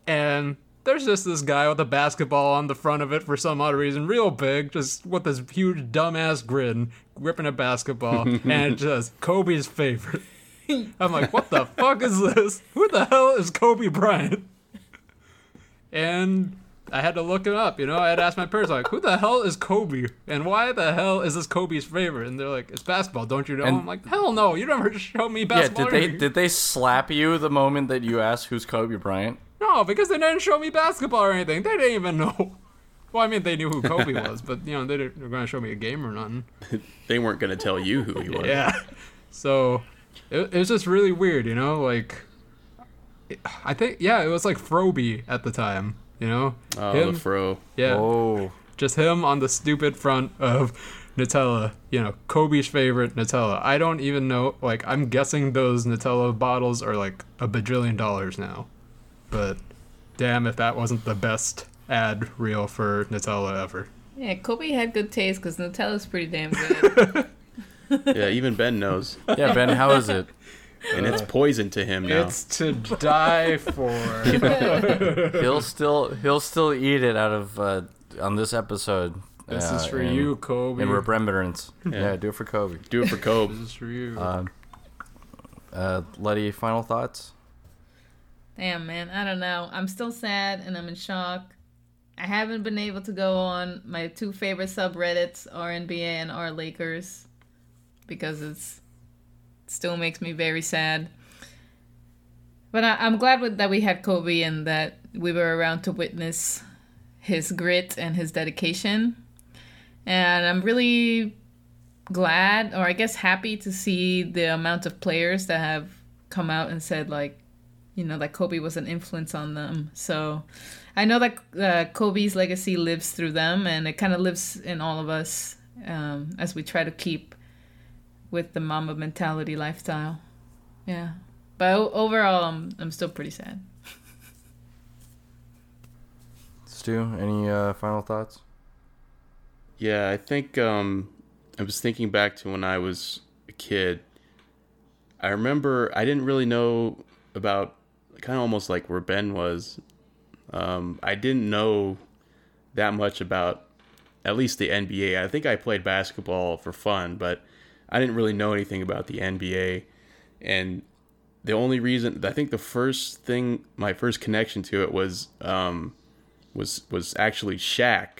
And there's just this guy with a basketball on the front of it for some odd reason, real big, just with this huge dumbass grin, gripping a basketball, and just Kobe's favorite. I'm like, what the fuck is this? Who the hell is Kobe Bryant? And I had to look it up, you know. I had to ask my parents, like, who the hell is Kobe? And why the hell is this Kobe's favorite? And they're like, it's basketball, don't you know? And- I'm like, hell no, you never showed me basketball. Yeah, did they did they slap you the moment that you asked who's Kobe Bryant? No, because they didn't show me basketball or anything. They didn't even know. Well, I mean, they knew who Kobe was, but you know, they didn't, they were gonna show me a game or nothing. They weren't going to tell you who he was. Yeah. So it, it was just really weird, you know. Like, I think yeah, it was like Froby at the time, you know. Oh, him, the fro. yeah, Oh, just him on the stupid front of Nutella. You know, Kobe's favorite Nutella. I don't even know. Like, I'm guessing those Nutella bottles are like a bajillion dollars now. But damn, if that wasn't the best ad reel for Nutella ever. Yeah, Kobe had good taste because Nutella's pretty damn good. Yeah, even Ben knows. yeah, Ben, how is it? And it's poison to him now. It's to die for. He'll still he'll still eat it out of uh, on this episode. This uh, is for in- you, Kobe. In remembrance. Yeah. do it for Kobe. Do it for Kobe. This is for you. Um, uh, Lety, final thoughts? Damn, man. I don't know. I'm still sad and I'm in shock. I haven't been able to go on my two favorite subreddits, R NBA and R Lakers, because it's it still makes me very sad. But I, I'm glad with, that we had Kobe and that we were around to witness his grit and his dedication. And I'm really glad, or I guess happy, to see the amount of players that have come out and said, like, you know, that Kobe was an influence on them. So I know that uh, Kobe's legacy lives through them and it kind of lives in all of us um, as we try to keep with the Mamba mentality lifestyle. Yeah. But overall, I'm, I'm still pretty sad. Stu, any uh, final thoughts? Yeah, I think um, I was thinking back to when I was a kid. I remember I didn't really know about kind of almost like where Ben was. Um, I didn't know that much about at least the NBA. I think I played basketball for fun, but I didn't really know anything about the NBA. And the only reason I think the first thing, my first connection to it was um, was was actually Shaq,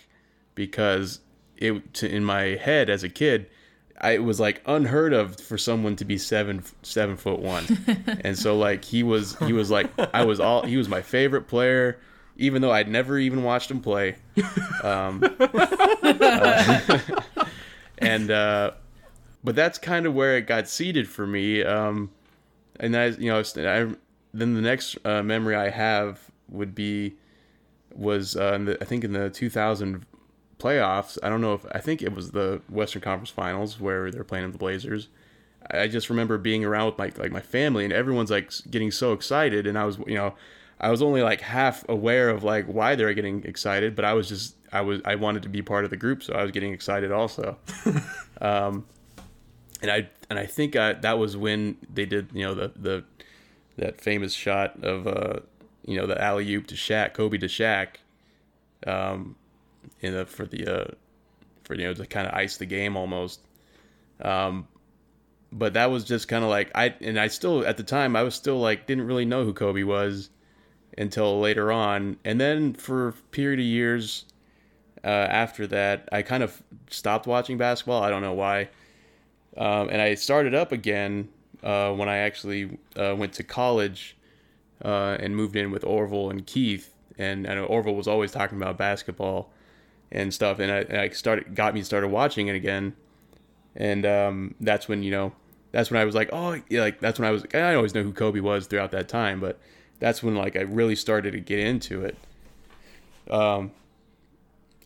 because it to, in my head as a kid, I, it was like unheard of for someone to be seven seven foot one, and so like he was he was like I was all he was my favorite player, even though I'd never even watched him play, um, uh, and uh, but that's kind of where it got seated for me. Um, and I, you know, I then the next uh, memory I have would be was uh, in the, I think in the 2000 playoffs. I don't know if I think it was the Western Conference Finals where they're playing the Blazers. I just remember being around with my like my family and everyone's like getting so excited and I was you know I was only like half aware of like why they're getting excited but I was just I was I wanted to be part of the group so I was getting excited also. um, and I and I think I, that was when they did you know the the that famous shot of uh you know the alley oop to Shaq Kobe to Shaq, um, in the for the uh for you know to kind of ice the game almost, um, but that was just kind of like I and I still at the time I was still like didn't really know who Kobe was until later on, and then for a period of years. Uh, after that, I kind of stopped watching basketball. I don't know why. Um, and I started up again uh, when I actually uh, went to college uh, and moved in with Orville and Keith. And I know Orville was always talking about basketball and stuff, and I, and I started got me started watching it again. And um, that's when you know, that's when I was like, oh, yeah, like that's when I was. I always know who Kobe was throughout that time, but that's when like I really started to get into it. Um,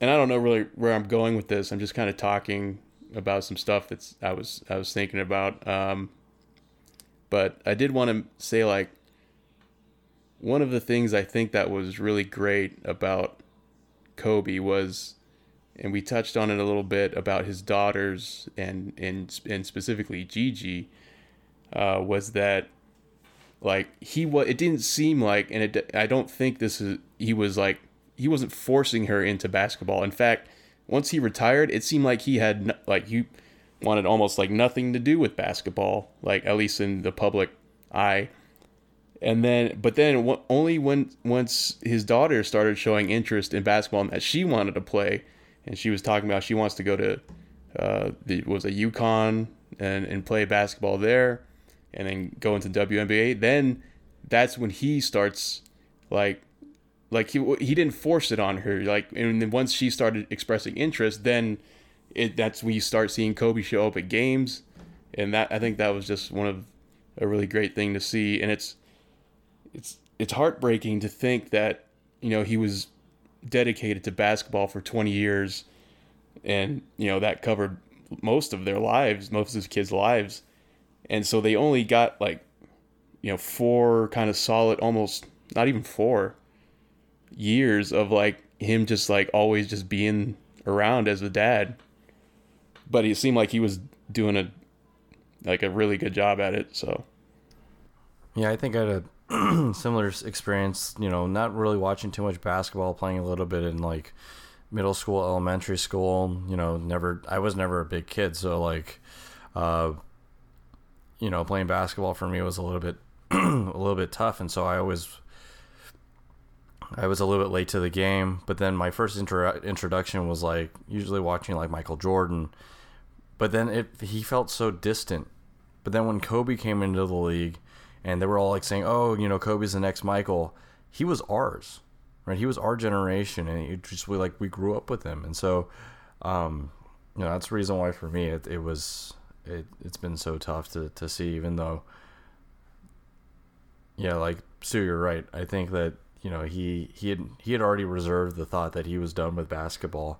and I don't know really where I'm going with this. I'm just kind of talking about some stuff that's I was I was thinking about. Um, but I did want to say like one of the things I think that was really great about Kobe was, and we touched on it a little bit about his daughters and and and specifically Gigi, uh, was that like he was it didn't seem like and it I don't think this is he was like he wasn't forcing her into basketball. In fact, once he retired, it seemed like he had like he wanted almost like nothing to do with basketball, like at least in the public eye. And then, but then only when once his daughter started showing interest in basketball and that she wanted to play, and she was talking about she wants to go to uh, the was a UConn and and play basketball there, and then go into WNBA. Then that's when he starts like like he he didn't force it on her like and then once she started expressing interest then it that's when you start seeing Kobe show up at games. And that I think that was just one of a really great thing to see. And it's it's it's heartbreaking to think that you know he was dedicated to basketball for 20 years and you know that covered most of their lives most of his kids lives. And so they only got like you know four kind of solid almost not even four years of like him just like always just being around as a dad. But it seemed like he was doing a like a really good job at it so. Yeah i think i had a similar experience you know not really watching too much basketball playing a little bit in like middle school elementary school you know never i was never a big kid so like uh you know playing basketball for me was a little bit a little bit tough and so i always I was a little bit late to the game, but then my first intro- introduction was like usually watching like Michael Jordan, but then it he felt so distant. But then when Kobe came into the league, and they were all like saying, "Oh, you know, Kobe's the next Michael," he was ours, right? He was our generation, and it just we like we grew up with him, and so, um, you know, that's the reason why for me it, it was it it's been so tough to to see, even though. Yeah, like Stu, you're right. I think that you know he he had he had already reserved the thought that he was done with basketball,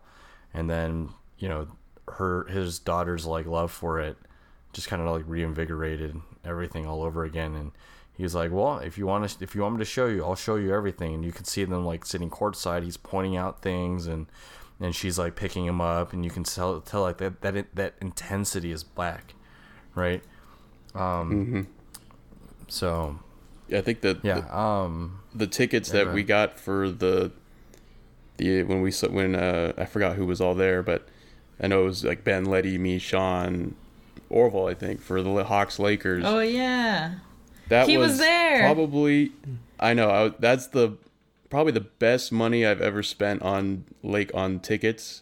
and then you know her his daughter's like love for it just kind of like reinvigorated everything all over again. And he was like well if you want to if you want me to show you i'll show you everything. And you can see them like sitting courtside. He's pointing out things and and she's like picking him up. And you can tell tell like that that that intensity is black right? Um mm-hmm. so I think that yeah, the, um, the tickets yeah, that we got for the the when we when uh, I forgot who was all there, but I know it was like Ben Lety, me, Sean, Orville, I think for the Hawks Lakers. Oh yeah, that he was, was there. Probably, I know I, that's the probably the best money I've ever spent on Lake on tickets.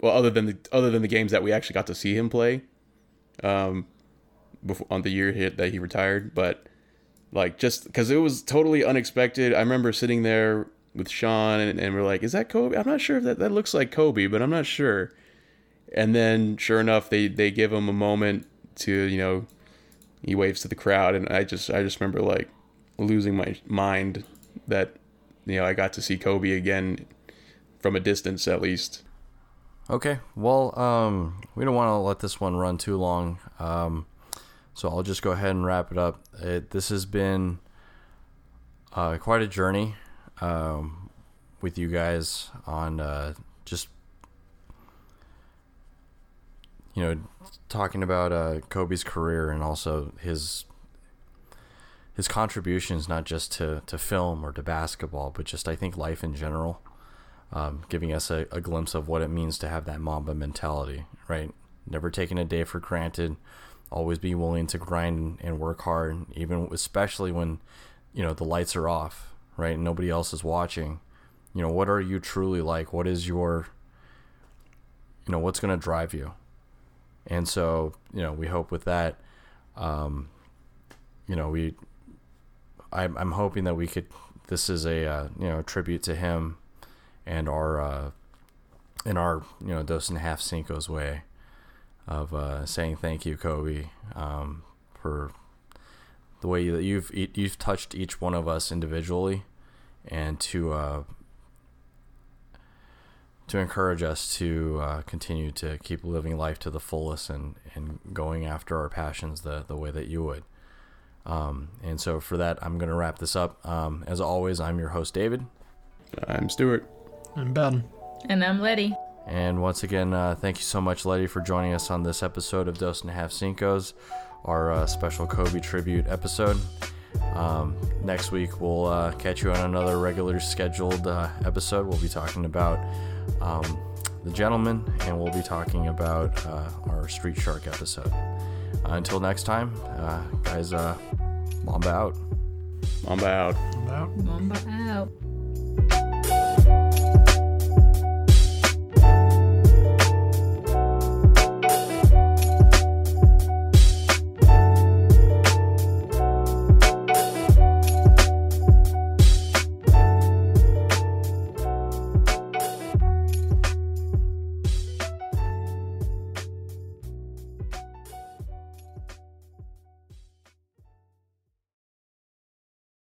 Well, other than the other than the games that we actually got to see him play, um, before on the year hit that he retired, but like just because it was totally unexpected. I remember sitting there with Sean and, and we're like, "Is that Kobe?" I'm not sure if that that looks like Kobe, but I'm not sure. And then, sure enough, they they give him a moment to you know, he waves to the crowd, and I just I just remember like losing my mind that you know I got to see Kobe again from a distance at least. Okay, well, um, we don't want to let this one run too long, um, so I'll just go ahead and wrap it up. It, this has been uh, quite a journey um, with you guys on uh, just you know talking about uh, Kobe's career and also his his contributions not just to, to film or to basketball, but just I think life in general um, giving us a, a glimpse of what it means to have that Mamba mentality, right? Never taking a day for granted, always be willing to grind and work hard, even especially when you know the lights are off, right? Nobody else is watching. You know, what are you truly like? What is your you know, what's going to drive you? And so, you know, we hope with that, um, you know, we, I'm, I'm hoping that we could, this is a, uh, you know, tribute to him and our uh, in our you know dose and half Cinco's way of uh, saying thank you, Kobe, um, for the way that you've you've touched each one of us individually, and to uh, to encourage us to uh, continue to keep living life to the fullest and, and going after our passions the, the way that you would. Um, and so for that, I'm going to wrap this up. Um, as always, I'm your host, David. I'm Stuart. I'm Ben. And I'm Lety. And once again, uh, thank you so much, Lety, for joining us on this episode of Dose and a Half Cinco's, our uh, special Kobe tribute episode. Um, next week, we'll uh, catch you on another regular scheduled uh, episode. We'll be talking about um, The Gentlemen, and we'll be talking about uh, our Street Shark episode. until next time, uh, guys, Mamba out. Mamba out. Mamba out. Mamba out.